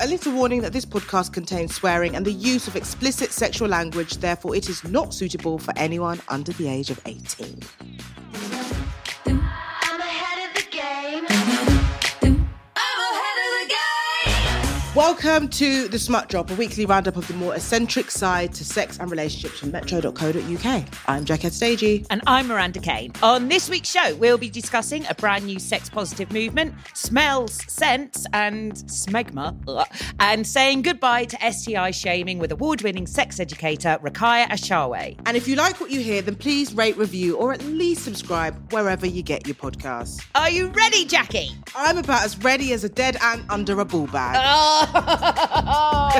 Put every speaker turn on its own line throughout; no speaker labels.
a little warning that this podcast contains swearing and the use of explicit sexual language, therefore, it is not suitable for anyone under the age of 18. Welcome to The Smut Drop, a weekly roundup of the more eccentric side to sex and relationships from metro.co.uk. I'm Jackie Adedeji.
And I'm Miranda Kane. On this week's show, we'll be discussing a brand new sex positive movement, smells, scents, and smegma, and saying goodbye to STI shaming with award winning sex educator Rukiat Ashawe.
And if you like what you hear, then please rate, review, or at least subscribe wherever you get your podcasts.
Are you ready, Jackie?
I'm about as ready as a dead ant under a ball bag.
Oh.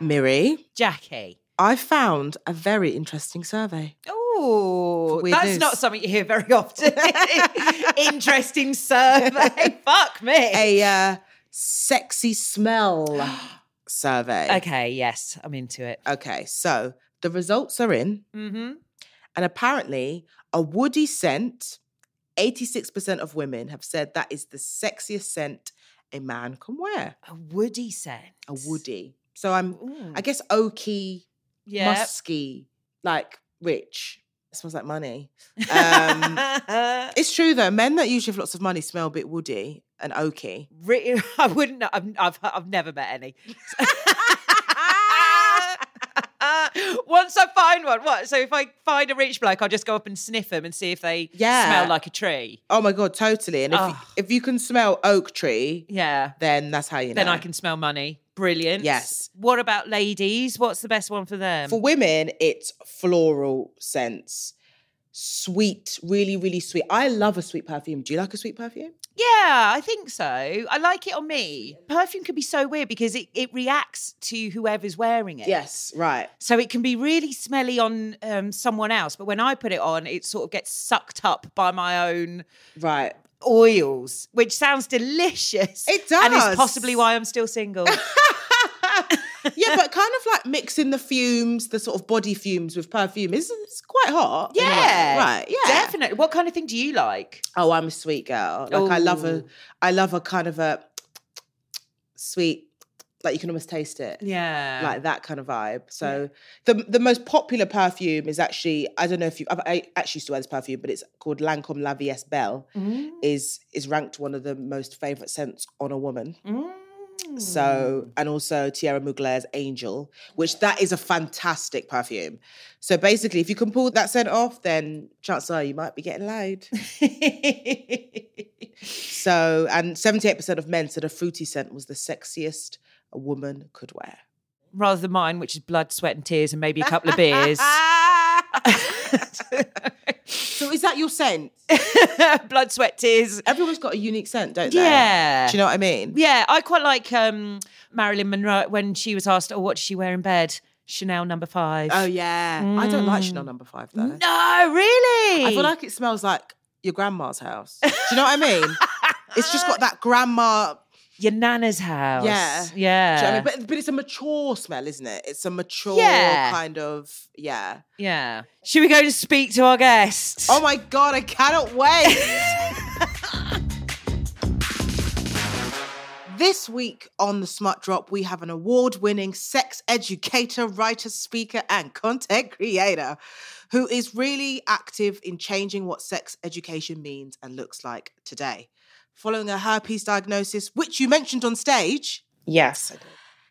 Miri,
Jackie.
I found a very interesting survey.
Oh, that's
news.
not something you hear very often. Interesting survey. Fuck me.
A uh, sexy smell survey.
Okay, yes, I'm into it.
Okay, so the results are in,
Mm-hmm.
and apparently, a woody scent, 86% of women have said that is the sexiest scent a man can wear.
A woody scent.
A woody. So I'm. I guess, oaky,
yeah.
musky, like rich. It smells like money. Um, it's true though. Men that usually have lots of money smell a bit woody and oaky.
I wouldn't. I've, I've, I've never met any. Once I find one, what? So if I find a rich bloke, I'll just go up and sniff them and see if they
Yeah.
smell like a tree.
Oh my god, totally. And if you, if you can smell oak tree,
Yeah.
then that's how you know.
Then I can smell money. Brilliant.
Yes.
What about ladies? What's the best one for them?
For women, it's floral scents. Sweet, really, really sweet. I love a sweet perfume. Do you like a sweet perfume?
Yeah, I think so. I like it on me. Perfume can be so weird because it, it reacts to whoever's wearing it.
Yes, right.
So it can be really smelly on um, someone else, but when I put it on, it sort of gets sucked up by my own
Right.
oils, which sounds delicious.
It does, And
is possibly why I'm still single.
yeah, but kind of like mixing the fumes, the sort of body fumes with perfume is it's quite hot. in a way.
yeah.
Right. Yeah.
Definitely. What kind of thing do you like?
Oh, I'm a sweet girl. Like I love a, I love a kind of a sweet, like you can almost taste it.
Yeah.
like that kind of vibe. So the the most popular perfume is actually I don't know if you I actually used to wear this perfume, but it's called Lancome La Vie Belle.
Mm.
Is is ranked one of the most favorite scents on a woman.
Mm.
So and also Thierry Mugler's Angel, which that is a fantastic perfume. So basically, if you can pull that scent off, then chances are you might be getting laid. So and seventy eight percent of men said a fruity scent was the sexiest a woman could wear.
Rather than mine, which is blood, sweat, and tears, and maybe a couple of beers.
so is that your scent?
blood, sweat, tears.
Everyone's got a unique scent, don't they?
Yeah.
Do you know what I mean?
Yeah, I quite like um, Marilyn Monroe when she was asked, "Oh, what does she wear in bed?" Chanel number five.
Oh yeah. I don't like Chanel number five though.
no, really.
I feel like it smells like your grandma's house. Do you know what I mean? it's just got that grandma.
Your nana's house.
Yeah.
yeah.
You know I mean? But but it's a mature smell, isn't it? It's a mature
Yeah.
kind of yeah.
yeah. Should we go to speak to our guest?
Oh my god, I cannot wait. This week on the Smut Drop, we have an award winning sex educator, writer, speaker, and content creator who is really active in changing what sex education means and looks like today. Following a herpes diagnosis, which you mentioned on stage,
Yes.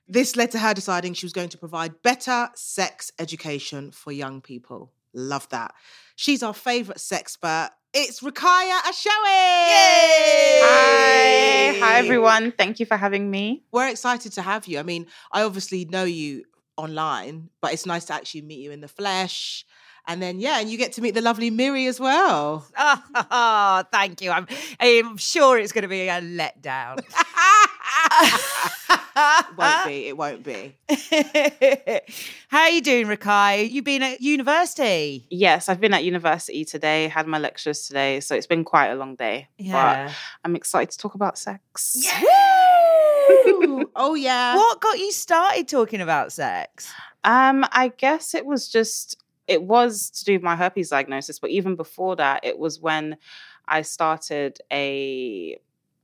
this led to her deciding she was going to provide better sex education for young people. Love that. She's our favourite sexpert. It's Rukiat Ashawe.
Hi. Hi, everyone. Thank you for having me.
We're excited to have you. I mean, I obviously know you online, but it's nice to actually meet you in the flesh. And then, yeah, and you get to meet the lovely Miri as well.
Oh, thank you. I'm, I'm sure it's going to be a letdown.
won't be. It won't be.
How are you doing, Rakai? You've been at university.
Yes, I've been at university today, had my lectures today, so it's been quite a long day.
Yeah.
But I'm excited to talk about sex.
Ooh, oh, yeah.
What got you started talking about sex?
Um, I guess it was just it was to do with my herpes diagnosis, but even before that, it was when I started a,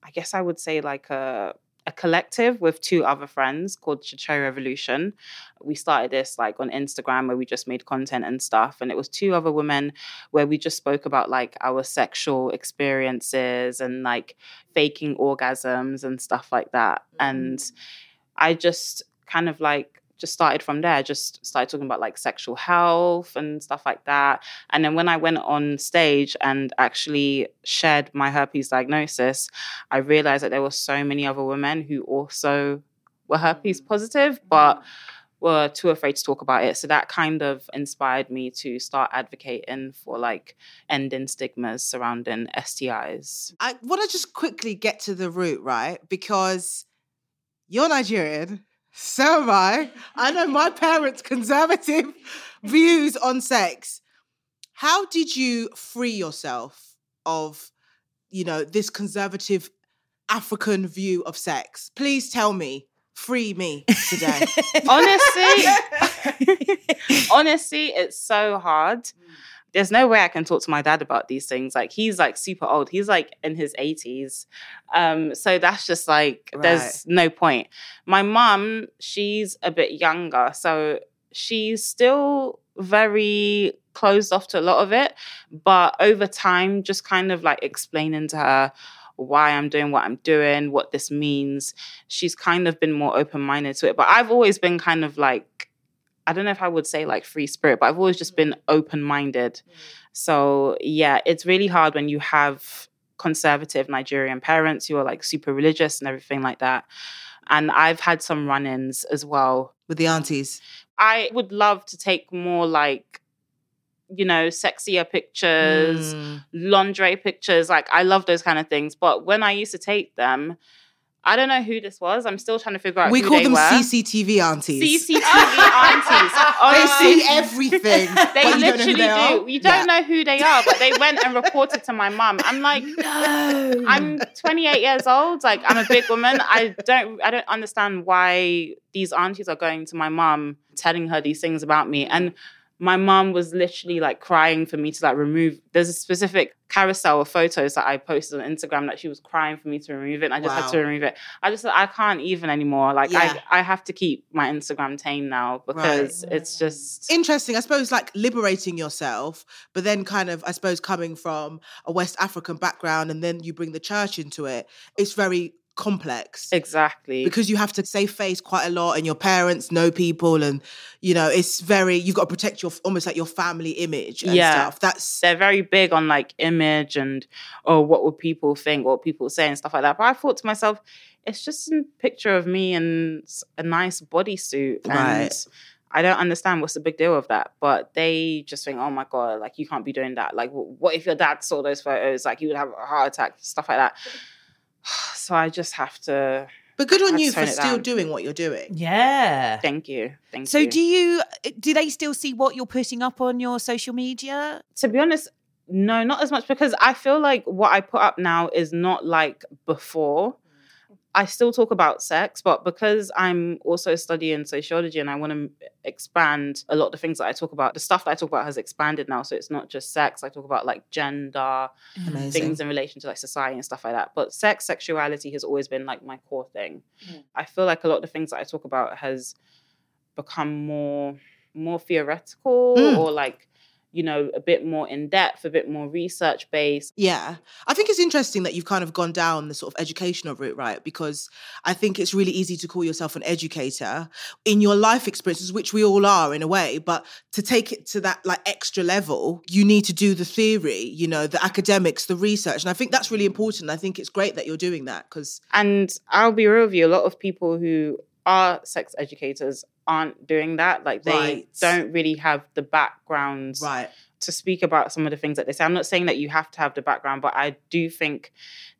I guess I would say like a a collective with two other friends called Chachai Revolution. We started this like on Instagram where we just made content and stuff. And it was two other women where we just spoke about like our sexual experiences and like faking orgasms and stuff like that. And mm. I just kind of like just started from there, just started talking about like sexual health and stuff like that. And then when I went on stage and actually shared my herpes diagnosis, I realized that there were so many other women who also were mm. herpes positive, but mm. were too afraid to talk about it. So that kind of inspired me to start advocating for like ending stigmas surrounding STIs.
I want to just quickly get to the root, right? Because you're Nigerian, so am I. I know my parents' conservative views on sex. How did you free yourself of, you know, this conservative African view of sex? Please tell me. Free me today.
Honestly, honestly, it's so hard. Mm. There's no way I can talk to my dad about these things. Like he's like super old. He's like in his 80s. Um, so that's just like there's no point. My mum, she's a bit younger, so she's still very closed off to a lot of it. But over time, just kind of like explaining to her why I'm doing what I'm doing, what this means, she's kind of been more open minded to it. But I've always been kind of like I don't know if I would say like free spirit, but I've always just been open minded. So yeah, it's really hard when you have conservative Nigerian parents who are like super religious and everything like that. And I've had some run ins as well.
With the aunties.
I would love to take more like, you know, sexier pictures,
Mm.
lingerie pictures. Like I love those kind of things. But when I used to take them, I don't know who this was. I'm still trying to figure out
We call them
were.
CCTV aunties.
CCTV aunties.
they
oh.
see everything.
They
but you don't know who
literally do. You don't
Yeah.
know who they are, but they went and reported to my mum. I'm like,
No.
I'm 28 years old. Like, I'm a big woman. I don't, I don't understand why these aunties are going to my mum, telling her these things about me. And my mom was literally like crying for me to like remove. There's a specific carousel of photos that I posted on Instagram that she was crying for me to remove it. And I just had to remove it. I just, I can't even anymore. Like,
Yeah.
I, I have to keep my Instagram tame now because it's just.
interesting. I suppose like liberating yourself, but then kind of, I suppose, coming from a West African background and then you bring the church into it. It's very complex.
Exactly.
because you have to save face quite a lot and your parents know people and you know it's very you've got to protect your almost like your family image and
Yeah.
stuff that's
they're very big on like image and oh what would people think what people say and stuff like that but i thought to myself it's just a picture of me in a nice bodysuit and
Right.
i don't understand what's the big deal of that but they just think oh my god like you can't be doing that like what if your dad saw those photos like you would have a heart attack stuff like that so i just have to
but good on you for still
down.
doing what you're doing
yeah.
thank you thank
So
you
do you eh, do they still see what you're putting up on your social media?
to be honest, no, not as much because I feel like what I put up now is not like before. I still talk about sex, but because I'm also studying sociology and I want to expand a lot of the things that I talk about, the stuff that I talk about has expanded now. So it's not just sex. I talk about like gender,
amazing
things in relation to like society and stuff like that. But sex, sexuality has always been like my core thing. I feel like a lot of the things that I talk about has become more more theoretical
Mm.
or like you know a bit more in depth, a bit more research based.
yeah. I think it's interesting that you've kind of gone down the sort of educational route right? Because i think it's really easy to call yourself an educator in your life experiences which we all are in a way but to take it to that like extra level you need to do the theory you know the academics the research and i think that's really important. I think it's great that you're doing that because
And I'll be real with you, a lot of people who are sex educators aren't doing that. Like they
Right.
don't really have the background
right
to speak about some of the things that they say. I'm not saying that you have to have the background, but I do think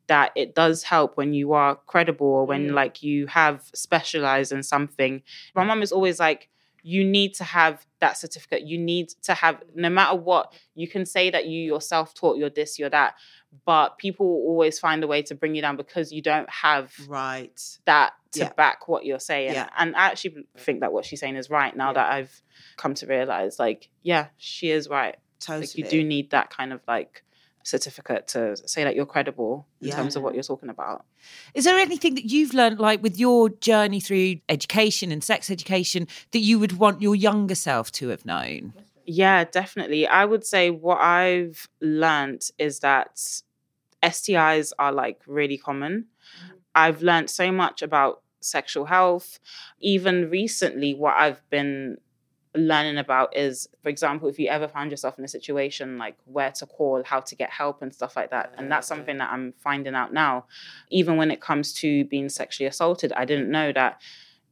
that it does help when you are credible or when
Mm.
like you have specialized in something. My mom is always like, you need to have that certificate. You need to have, no matter what, you can say that you yourself taught, you're this, you're that, but people will always find a way to bring you down because you don't have
Right.
that to
Yeah.
back what you're saying.
Yeah.
And I actually think that what she's saying is right now
Yeah.
that I've come to realize, like, yeah, she is right.
Totally.
Like, you do need that kind of like certificate to say that you're credible in
Yeah.
terms of what you're talking about.
Is there anything that you've learned, like with your journey through education and sex education, that you would want your younger self to have known?
Yeah, definitely. I would say what I've learned is that STIs are like really common. Mm-hmm. I've learned so much about sexual health. Even recently, what I've been learning about is, for example, if you ever found yourself in a situation like where to call, how to get help, and stuff like that. And that's something that I'm finding out now. Even when it comes to being sexually assaulted, I didn't know that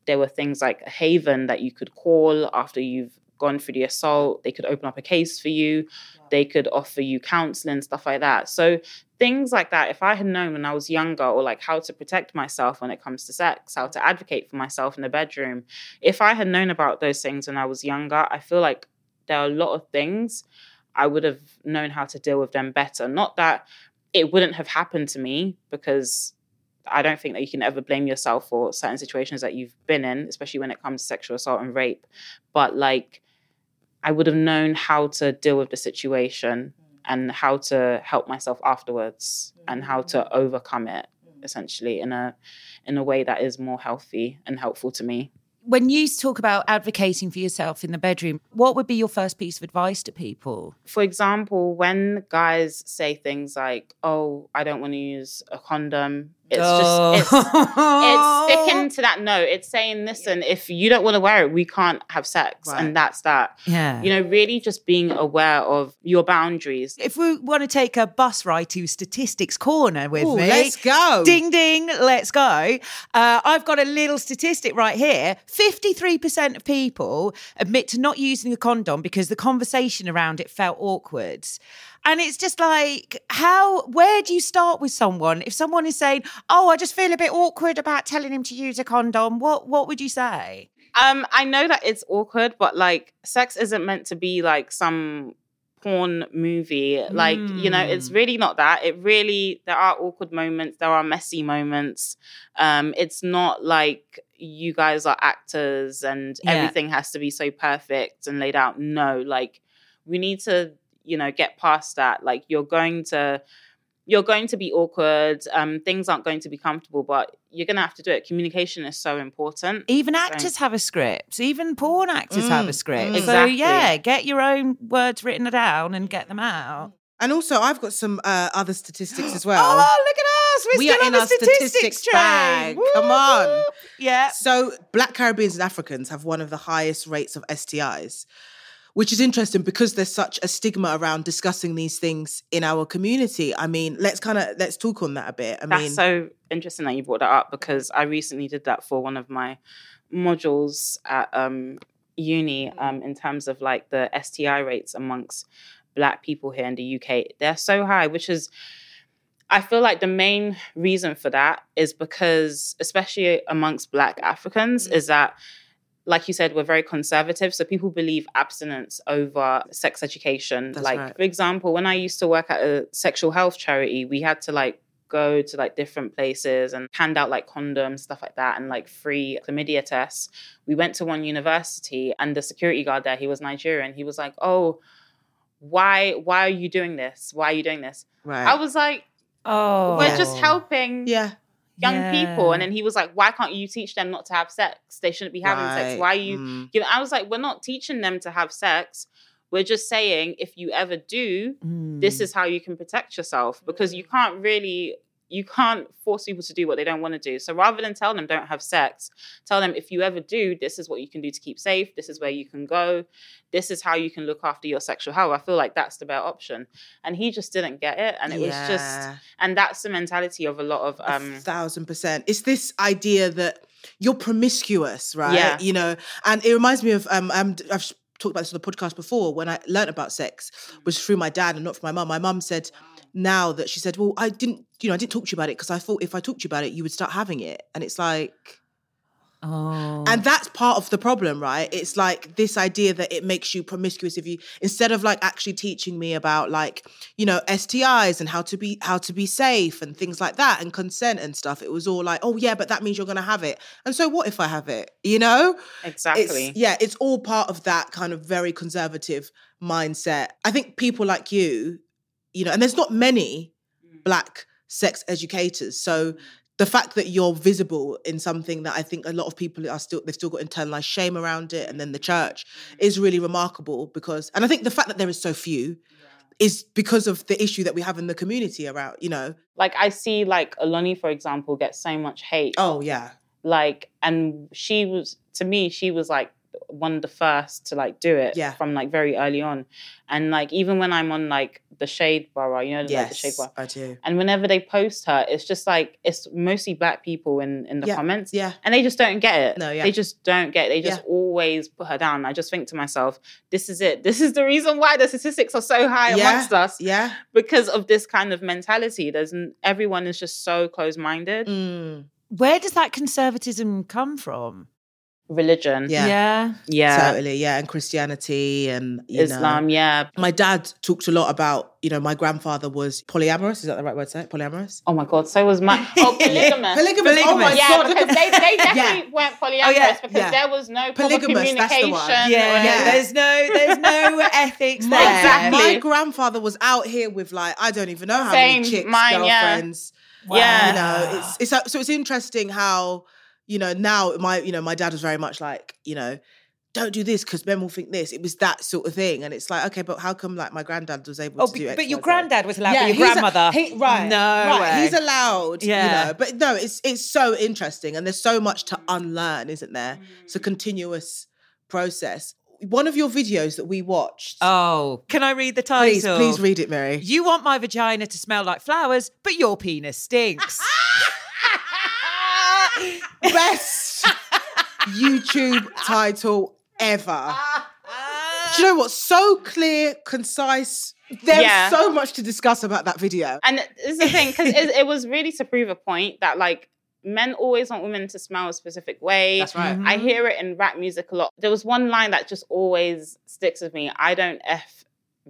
there were things like a haven that you could call after you've gone through the assault. They could open up a case for you. They could offer you counseling, stuff like that. So things like that, if I had known when I was younger, or like how to protect myself when it comes to sex, how to advocate for myself in the bedroom, if I had known about those things when I was younger, I feel like there are a lot of things I would have known how to deal with them better. Not that it wouldn't have happened to me because I don't think that you can ever blame yourself for certain situations that you've been in, especially when it comes to sexual assault and rape. But like, I would have known how to deal with the situation mm. and how to help myself afterwards and how to mm. overcome it mm. essentially in a in a way that is more healthy and helpful to me.
When you talk about advocating for yourself in the bedroom, what would be your first piece of advice to people?
For example, when guys say things like, "Oh, I don't want to use a condom," it's just it's it's sticking to that note. It's saying, listen, if you don't want to wear it, we can't have sex.
Right.
And that's that.
Yeah.
You know, really just being aware of your boundaries.
if we want to take a bus ride to Statistics Corner with
Ooh,
me,
let's go.
Ding ding, let's go. Uh, I've got a little statistic right here. 53% of people admit to not using a condom because the conversation around it felt awkward. And it's just like, how, where do you start with someone? If someone is saying, oh, I just feel a bit awkward about telling him to use a condom, what, what would you say?
Um, I know that it's awkward, but like sex isn't meant to be like some porn movie. Like, you know, it's
Mm.
really not that. It really there are awkward moments, there are messy moments. Um, it's not like you guys are actors and
Yeah.
everything has to be so perfect and laid out. No, like we need to, you know, get past that. Like you're going to you're going to be awkward. Um, things aren't going to be comfortable, but you're gonna have to do it. Communication is so important.
Even actors have a script. Even porn actors have a
Mm,
script.
mm.
So
Exactly.
yeah, get your own words written down and get them out.
And also, I've got some uh, other statistics as well.
Oh, look at us! We're
We
still
are
on
in
the
our
statistics,
statistics
train.
bag. Come on.
Yeah.
So, Black Caribbeans and Africans have one of the highest rates of STIs, which is interesting because there's such a stigma around discussing these things in our community. I mean, let's kind of let's talk on that a bit. I
That's
mean,
so interesting that you brought that up because I recently did that for one of my modules at um, uni um, in terms of like the STI rates amongst Black people here in the UK. They're so high, which is, I feel like the main reason for that is because, especially amongst Black Africans, is that like you said, we're very conservative. So people believe abstinence over sex education.
That's
like,
right.
for example, when I used to work at a sexual health charity, we had to like go to like different places and hand out like condoms, stuff like that, and like free chlamydia tests. We went to one university and the security guard there, he was Nigerian. He was like, Oh, why why are you doing this? Why are you doing this?
right?
I was like,
Oh,
We're just helping
yeah,
young people. And then he was like, Why can't you teach them not to have sex? They shouldn't be having sex. Why are you
Mm.
giving I was like, We're not teaching them to have sex. We're just saying if you ever do,
Mm.
this is how you can protect yourself because you can't really you can't force people to do what they don't want to do. So rather than tell them don't have sex, tell them if you ever do, this is what you can do to keep safe. This is where you can go. This is how you can look after your sexual health. I feel like that's the better option. And he just didn't get it. And it was just and that's the mentality of a lot of
A
um
thousand percent. It's this idea that you're promiscuous, right?
Yeah.
You know, and it reminds me of um, um I've talked about this on the podcast before when I learned about sex mm. was through my dad and not from my mum. My mum said now that she said, "Well, I didn't, you know, I didn't talk to you about it because I thought if I talked to you about it, you would start having it." And it's like,
Oh.
And that's part of the problem, right? It's like this idea that it makes you promiscuous if you instead of like actually teaching me about like, you know, STIs and how to be how to be safe and things like that and consent and stuff. It was all like, oh yeah, but that means you're gonna have it. And so what if I have it? You know?
Exactly.
It's, yeah, it's all part of that kind of very conservative mindset. I think people like you, you know, and there's not many mm. black sex educators. So mm. The fact that you're visible in something that I think a lot of people are still they've still got internalized shame around it, and then the church mm. is really remarkable because, and I think the fact that there is so few is because of the issue that we have in the community around, you know.
like I see like Aloni, for example, get so much hate.
Oh yeah,
Like, and she was to me, she was like one of the first to like do it
Yeah.
from like very early on. And like even when I'm on like the shade bar, you know, like the shade
yes,
bar.
I do.
And whenever they post her, it's just like it's mostly black people in in the
Yeah,
comments.
Yeah,
And they just don't get it.
No, yeah.
They just don't get it. They just
Yeah.
always put her down. I just think to myself, this is it. This is the reason why the statistics are so high
Yeah.
amongst us
yeah.
because of this kind of mentality. There's n- everyone is just so close minded.
Mm,
Where does that conservatism come from?
Religion,
Yeah.
Yeah.
yeah,
totally. Yeah, and Christianity and you know.
Islam, yeah.
My dad talked a lot about, you know, my grandfather was polyamorous. Is that the right word to say? Polyamorous?
Oh my god, so was my oh polygamous.
Polygamous. Oh my
Yeah,
god.
because
at
they, they
Yeah.
definitely weren't polyamorous
Oh, yeah,
because
yeah.
there was no proper
Polygamous, that's the
communication.
one.
or
Yeah, there's no there's no ethics there.
Exactly.
My grandfather was out here with like I don't even know how
Same,
many chicks,
mine, yeah.
girlfriends.
Yeah.
You know, it's it's so it's interesting how you know now my you know my dad was very much like you know don't do this because men will think this. It was that sort of thing, and it's like okay, but how come like my granddad was able
Oh,
to do?
but, but your granddad was allowed,
Yeah,
your
he's a-
grandmother.
he- right,
No
right.
way.
He's allowed,
Yeah.
you know. But no, it's it's so interesting, and there's so much to unlearn, isn't there? It's a mm. continuous process. One of your videos that we watched.
Oh, can I read the title?
please, please read it, Miri.
You want my vagina to smell like flowers, but your penis stinks.
Best YouTube title ever. Do you know what? So clear, concise. There's
Yeah.
so much to discuss about that video.
And this is the thing, because it, it was really to prove a point that like men always want women to smell a specific way.
That's right.
Mhm.
I hear it in rap music a lot. There was one line that just always sticks with me. I don't F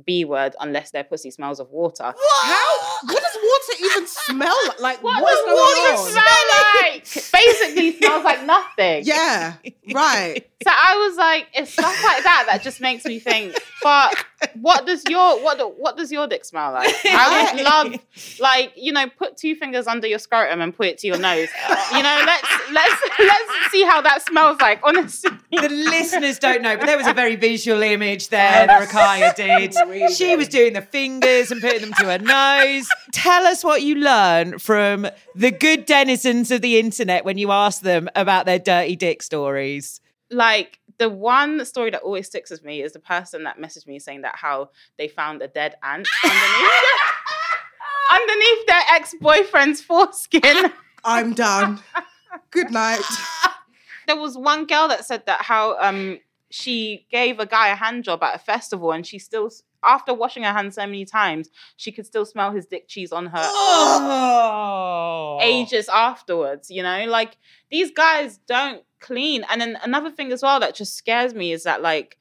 B word unless their pussy smells of water.
How? What does water even smell like? Like
What
what's
does
going
water
on?
smell like? Basically smells like nothing.
Yeah, right.
So I was like, it's stuff like that that just makes me think. But what does your what do- what does your dick smell like? I would love, like you know, put two fingers under your scrotum and put it to your nose. You know, let's let's let's see how that smells like. Honestly,
the listeners don't know, but there was a very visual image there that Rukiat did.
Really
She was doing the fingers and putting them to her nose. Tell us what you learn from the good denizens of the internet when you ask them about their dirty dick stories.
like the one story that always sticks with me is the person that messaged me saying that how they found a dead ant underneath underneath their ex boyfriend's foreskin.
I'm done. Good night.
there was one girl that said that how um she gave a guy a hand job at a festival and she still after washing her hands so many times she could still smell his dick cheese on her
Oh.
ages afterwards you know? Like these guys don't clean. And then another thing as well that just scares me is that like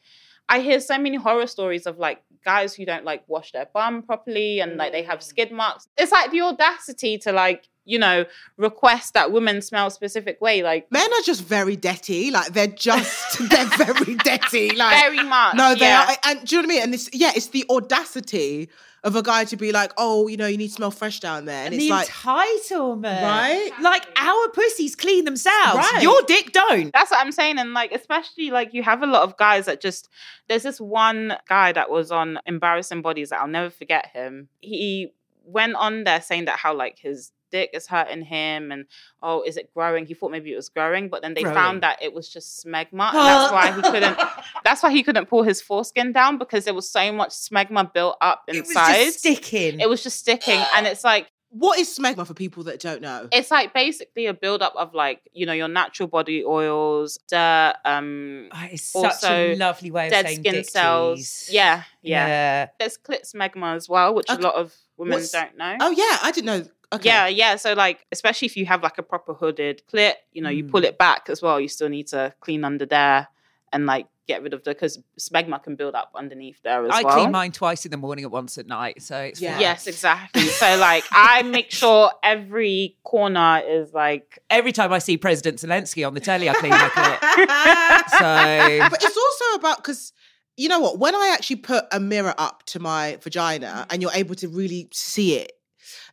i hear so many horror stories of like guys who don't like wash their bum properly and like they have mm. skid marks. It's like the audacity to like you know request that women smell a specific way like
Men are just very dirty. Like they're just they're very dirty. Like
very much
No, they
yeah.
are. And do you know what I mean? And this, yeah, it's the audacity of a guy to be like, oh, you know, you need to smell fresh down there. And,
And
it's
the
like,
entitlement.
Right?
Like our pussies clean themselves.
Right.
Your dick don't.
That's what I'm saying. And like, especially like you have a lot of guys that just there's this one guy that was on embarrassing bodies that I'll never forget him. He went on there saying that how like his dick is hurting him and oh is it growing he thought maybe it was growing but then they
Growing.
found that it was just smegma and that's why he couldn't that's why he couldn't pull his foreskin down because there was so much smegma built up inside
It was just sticking.
it was just sticking and it's like
what is smegma for people that don't know?
it's like basically a buildup of like you know your natural body oils dirt um
Oh, it's such a lovely way of
dead
saying
skin
dick
cells. Yeah, yeah,
yeah.
There's clit smegma as well, which
Okay.
a lot of women
What's-
don't know.
Oh yeah, I didn't know. Okay.
Yeah, yeah. So like, especially if you have like a proper hooded clit, you know, you pull mm. it back as well. You still need to clean under there and like get rid of the because smegma can build up underneath there as
I
well.
I clean mine twice in the morning and once at night, so it's
Yeah.
Yes, exactly. so like, I make sure every corner is like.
Every time I see President Zelensky on the telly, I clean my clit. So
but it's also about because you know what when i actually put a mirror up to my vagina mm. and you're able to really see it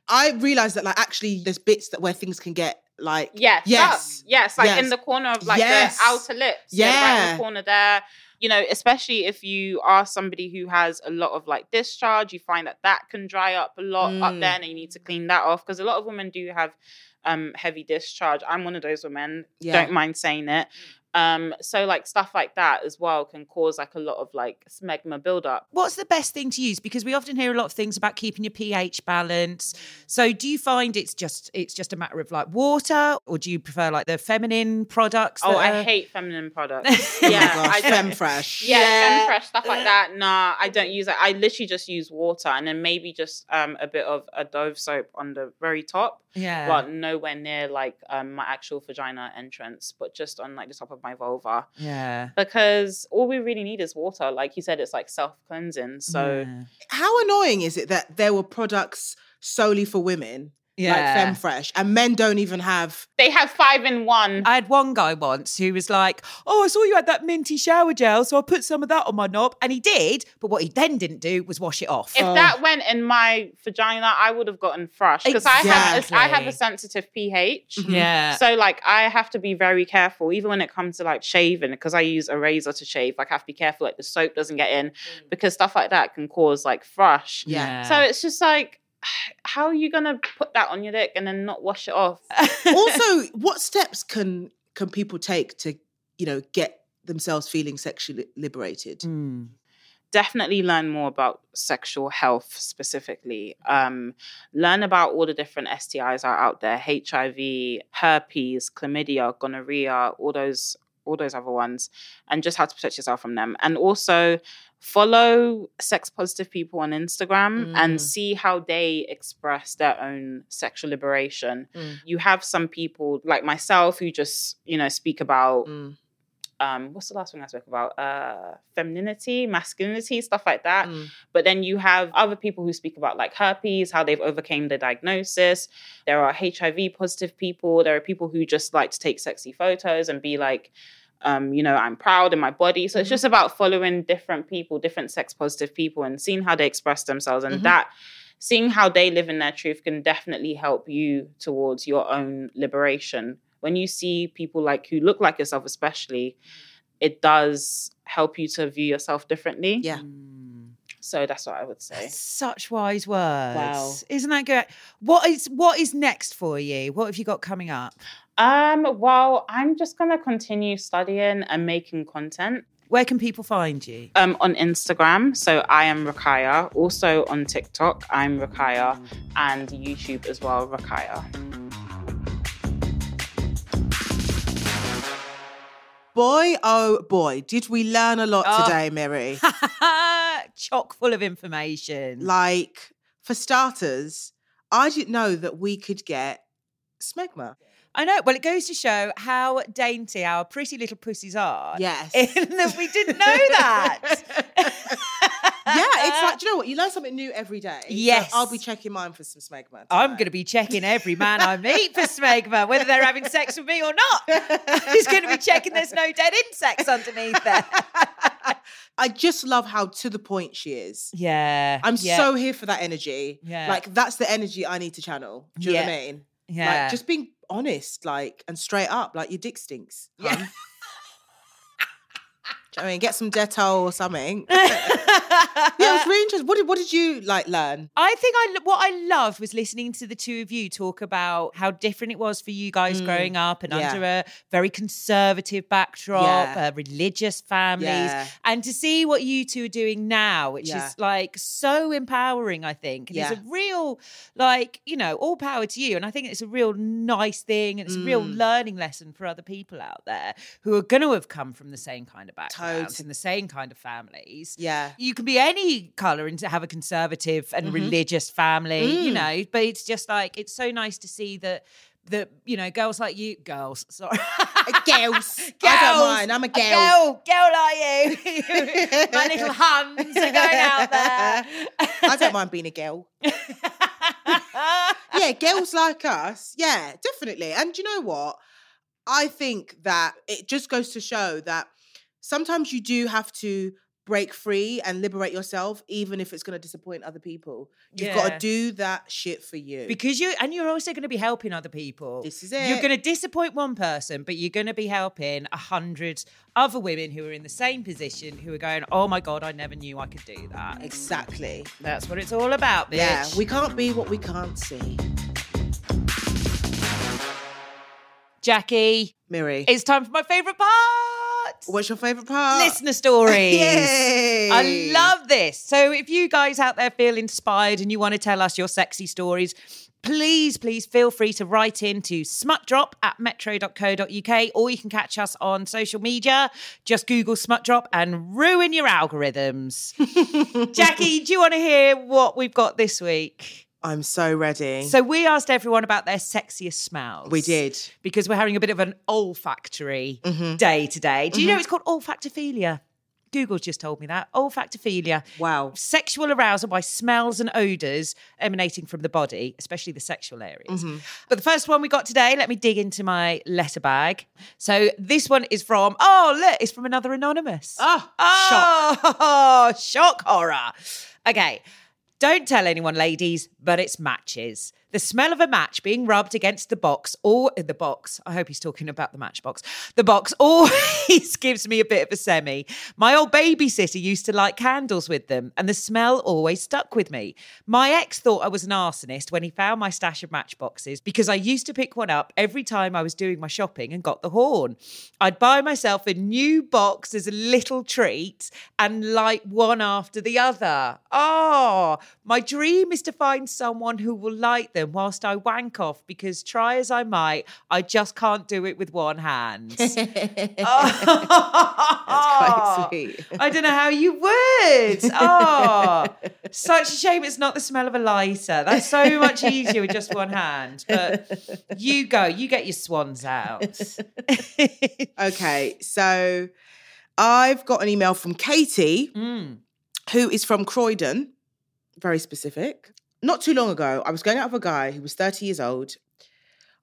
i realized that like actually there's bits that where things can get like
Yes,
yes
up. yes, like
yes.
in the corner of like
Yes.
the outer lips. Yeah, right in the corner there. You know, especially if you are somebody who has a lot of like discharge, you find that that can dry up a lot up
Mm.
there, and you need to clean that off because a lot of women do have um heavy discharge. I'm one of those women.
Yeah.
Don't mind saying it. Um, so like stuff like that as well can cause like a lot of like smegma buildup.
what's the best thing to use? Because we often hear a lot of things about keeping your pH balance. So do you find it's just it's just a matter of like water, or do you prefer like the feminine products?
Oh,
that
I
are-
hate feminine products.
oh
yeah,
gosh,
I don't-
Femfresh
Yeah,
Yeah.
Femfresh stuff like that. Nah, I don't use it. I literally just use water and then maybe just um a bit of a Dove soap on the very top,
yeah.
but nowhere near like um my actual vagina entrance, but just on like the top of my vulva.
yeah.
Because all we really need is water. Like you said, it's like self cleansing. So
yeah.
how annoying is it that there were products solely for women like
Yeah.
Femfresh and men don't even have
they have five in one.
I had one guy once who was like, "Oh, I saw you had that minty shower gel, so I put some of that on my knob." And he did, but what he then didn't do was wash it off.
if
Oh.
that went in my vagina, I would have gotten fresh because I have I have a sensitive pH. Mm-hmm.
yeah.
So like I have to be very careful, even when it comes to like shaving, because I use a razor to shave. Like I have to be careful, like the soap doesn't get in, mm. because stuff like that can cause like thrush.
Yeah.
So it's just like, how are you gonna put that on your dick and then not wash it off?
also what steps can can people take to you know get themselves feeling sexually liberated
Mm.
Definitely learn more about sexual health specifically. Um, learn about all the different STIs are out there: HIV, herpes, chlamydia, gonorrhea, all those all those other ones, and just how to protect yourself from them. And also follow sex positive people on Instagram
Mm.
and see how they express their own sexual liberation.
Mm.
You have some people like myself who just, you know, speak about
Mm,
um what's the last thing I spoke about? Uh femininity, masculinity, stuff like that.
mm.
But then you have other people who speak about like herpes, how they've overcame the diagnosis. There are HIV positive people. There are people who just like to take sexy photos and be like, um, you know, I'm proud in my body. So it's
Mhm.
just about following different people, different sex positive people, and seeing how they express themselves. And
Mhm.
that seeing how they live in their truth can definitely help you towards your own liberation. When you see people like who look like yourself, especially, it does help you to view yourself differently.
Yeah.
Mm.
So that's what I would say.
Such wise words.
Wow.
Isn't that good? What is what is next for you? What have you got coming up?
Um, well, I'm just gonna continue studying and making content.
Where can people find you?
Um, on Instagram, so I am Rukiat. Also on TikTok, I'm Rukiat, and YouTube as well, Rukiat.
boy oh boy did we learn a lot
Oh.
today Miri
Chock full of information.
like for starters i didn't know that we could get smegma
I know. Well, it goes to show how dainty our pretty little pussies are.
yes
In that we didn't know that.
yeah it's uh, like do you know what you learn something new every day So
Yes.
i'll be checking mine for some smegma
I'm going to be checking every man I meet for smegma, whether they're having sex with me or not. He's going to be checking there's no dead insects underneath there.
i just love how to the point she is
Yeah.
i'm
yeah,
so here for that energy
Yeah.
like that's the energy i need to channel do you know what i mean
Yeah.
like just being honest like and straight up like your dick stinks
Yeah.
hun. Do you know what I mean, get some Dettol or something. yeah, it's really interesting. What did what did you like learn?
I think I what I loved was listening to the two of you talk about how different it was for you guys
Mm,
growing up and
yeah.
under a very conservative backdrop,
Yeah.
uh, religious families,
Yeah.
and to see what you two are doing now, which is like so empowering. I think, and it's a real like you know all power to you, and I think it's a real nice thing, and it's a real
Mm.
learning lesson for other people out there who are going to have come from the same kind of background. And the same kind of families.
Yeah.
You can be any colour and have a conservative and religious family, you
Mm.
know, but it's just like, it's so nice to see that, that you know, girls like you, girls, sorry.
Girls. I don't mind. I'm a girl.
girl, girl like you. My little Huns are going out there.
I don't mind being a girl. yeah, girls like us. Yeah, definitely. And you know what? I think that it just goes to show that sometimes you do have to break free and liberate yourself, even if it's going to disappoint other people. You've got to do that shit for you.
Because you and you're also going to be helping other people.
This is it.
You're going to disappoint one person, but you're going to be helping a hundred other women who are in the same position who are going, "Oh my god, I never knew I could do that."
exactly.
That's what it's all about, bitch.
Yeah, we can't be what we can't see.
Jackie,
Miri,
it's time for my favorite part.
What's your favorite part?
Listener stories.
Yay!
I love this. So if you guys out there feel inspired and you want to tell us your sexy stories, please, please feel free to write in to smutdrop at metro.co.uk or you can catch us on social media. Just Google smutdrop and ruin your algorithms. Jackie, do you want to hear what we've got this week?
I'm so ready.
So we asked everyone about their sexiest smells.
we did.
Because we're having a bit of an olfactory
Mhm.
day today. Do you know it's called olfactophilia? Google just told me that. Olfactophilia.
Wow.
Sexual arousal by smells and odours emanating from the body, especially the sexual areas.
Mm-hmm.
But the first one we got today, let me dig into my letter bag. So this one is from, oh, look, it's from another anonymous.
Oh, shock.
Oh, shock horror. Okay. Don't tell anyone, ladies, but it's matches. The smell of a match being rubbed against the box or uh, the box. I hope he's talking about the matchbox. The box always gives me a bit of a semi. My old babysitter used to light candles with them, and the smell always stuck with me. My ex thought I was an arsonist when he found my stash of matchboxes because I used to pick one up every time I was doing my shopping and got the horn. I'd buy myself a new box as a little treat and light one after the other. Oh, my dream is to find someone who will light them whilst I wank off because try as I might, I just can't do it with one hand.
That's quite sweet.
I don't know how you would. Oh, such a shame it's not the smell of a lighter. That's so much easier with just one hand. But you go, you get your swans out.
Okay, so I've got an email from Katie,
Mm.
who is from Croydon, very specific. Not too long ago, I was going out with a guy who was 30 years old.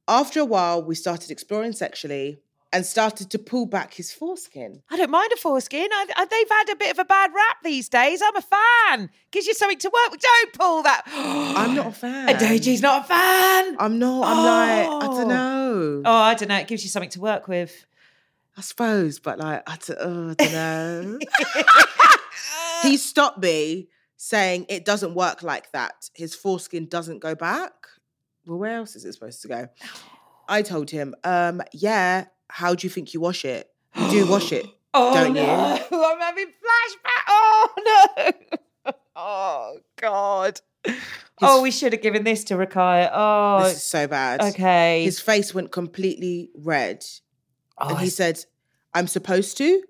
After a while, we started exploring sexually and started to pull back his foreskin.
I don't mind a foreskin. I, I, they've had a bit of a bad rap these days. I'm a fan. Gives you something to work with. Don't pull that.
I'm not a fan.
And Doji's not a fan.
I'm not. I'm like, I
Oh.
don't know.
Oh, I don't know. It gives you something to work with.
I suppose, but like, I don't, oh, I don't know. he stopped me saying it doesn't work like that. His foreskin doesn't go back. Well, where else is it supposed to go? I told him, um, yeah, how do you think you wash it? You do wash it.
Oh
Don't
no!
you?
I'm having flashback. Oh no! Oh god! oh, we should have given this to Rukiat. Oh,
This is so bad.
okay.
His face went completely red.
oh,
and he
it's-
said, I'm supposed to.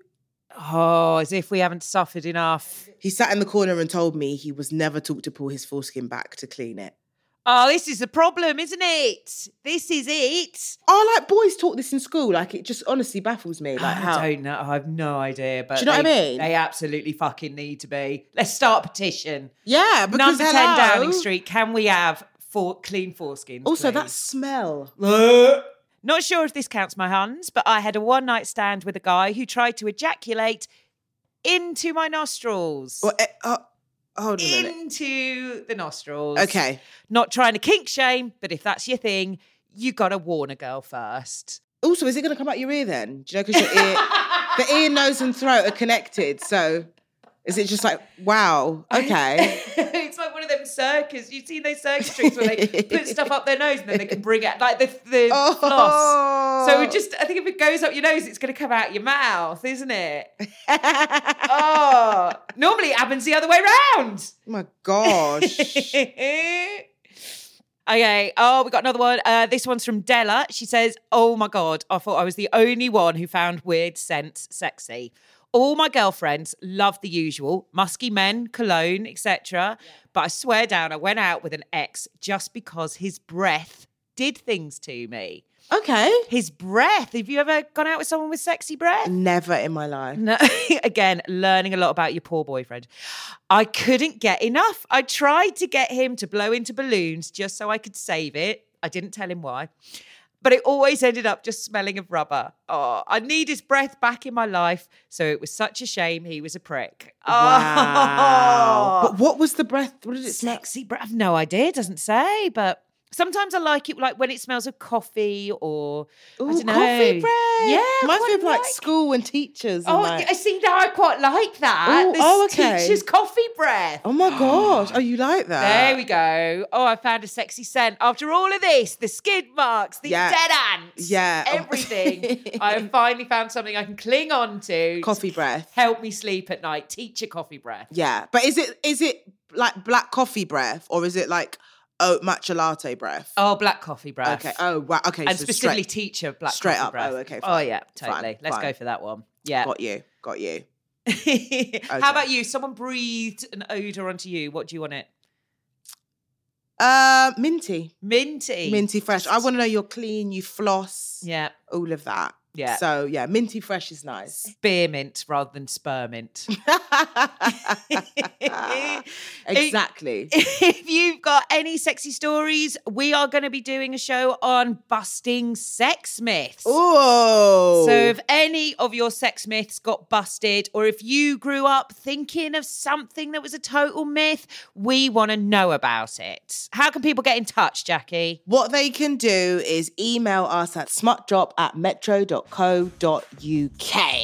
Oh, as if we haven't suffered enough.
He sat in the corner and told me he was never taught to pull his foreskin back to clean it.
Oh, this is the problem, isn't it? This is it.
Oh, like boys taught this in school. Like it just honestly baffles me. Like
I
how
don't know. I have no idea. But
Do you know what I mean?
They absolutely fucking need to be. Let's start a petition.
Yeah, because
Number 10 Downing. Street. Can we have for clean foreskins?
Also, that smell.
Not sure if this counts my Huns, but I had a one night stand with a guy who tried to ejaculate into my nostrils.
Well, eh, oh, hold on a minute.
into the nostrils.
Okay.
Not trying to kink shame, but if that's your thing, you gotta warn a girl first.
Also, is it going to come out your ear then? Do you know because your ear, the ear, nose, and throat are connected. So, is it just like wow? Okay.
it's like one of them circus. You've seen those circus tricks where they put stuff up their nose and then they can bring it like the, the floss.
oh.
So it just, I think if it goes up your nose, it's going to come out your mouth, isn't it? oh, normally it happens the other way round.
Oh my gosh.
okay. Oh, we got another one. Uh, this one's from Della. She says, "Oh my god, I thought I was the only one who found weird scents sexy." All my girlfriends love the usual musky men, cologne, etc. But I swear down, I went out with an ex just because his breath did things to me.
Okay.
His breath. Have you ever gone out with someone with sexy breath?
Never in my life.
No, again, learning a lot about your poor boyfriend. I couldn't get enough. I tried to get him to blow into balloons just so I could save it. I didn't tell him why. But it always ended up just smelling of rubber. Oh, I need his breath back in my life. So it was such a shame he was a prick.
Wow.
Oh,
But what was the breath? What did it
sexy breath. No idea. It doesn't say, but sometimes I like it like when it smells of coffee or
Ooh,
I don't know.
coffee breath.
Yeah,
Reminds me of like,
like-
school and teachers. And
Oh,
like,
I see now. I quite like that.
Ooh,
This
oh, okay.
Teacher's coffee breath.
oh my gosh. Oh, you like that?
There we go. Oh, I found a sexy scent. After all of this, the skid marks, the
Yeah.
dead ants,
Yeah.
Oh, everything. I have finally found something I can cling on to.
Coffee breath.
Help me sleep at night. Teacher coffee breath.
Yeah. But is it is it like black coffee breath or is it like oat matcha latte breath?
Oh, black coffee breath.
okay. Oh, wow. Okay.
and
so
specifically
straight-
teacher black
straight up.
breath.
Oh, okay,
Oh
fine.
yeah,
Fine,
totally. Let's
fine.
go for that one. Yeah.
Got you. Got you.
How about you? Someone breathed an odor onto you. What do you want it?
Uh, minty.
Minty.
Minty fresh. I want to know you're clean, you floss,
Yeah.
all of that.
Yeah.
So yeah, minty fresh is nice.
Spearmint rather than spearmint.
exactly.
if you've got any sexy stories, we are going to be doing a show on busting sex myths.
Oh.
So, if any of your sex myths got busted, or if you grew up thinking of something that was a total myth, we want to know about it. How can people get in touch, Jackie?
what they can do is email us at smutdrop at metro.co.uk.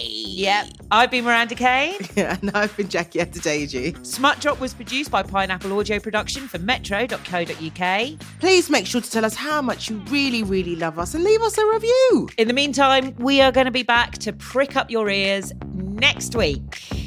Yep. I've been Miranda Kane.
and I've been Jackie Adedeji.
Smut Drop was produced by Pineapple Audio Production for metro.co.uk.
Please make sure to tell us how much you really, really love us and leave us a review.
In the meantime, we are going to be back to prick up your ears next week.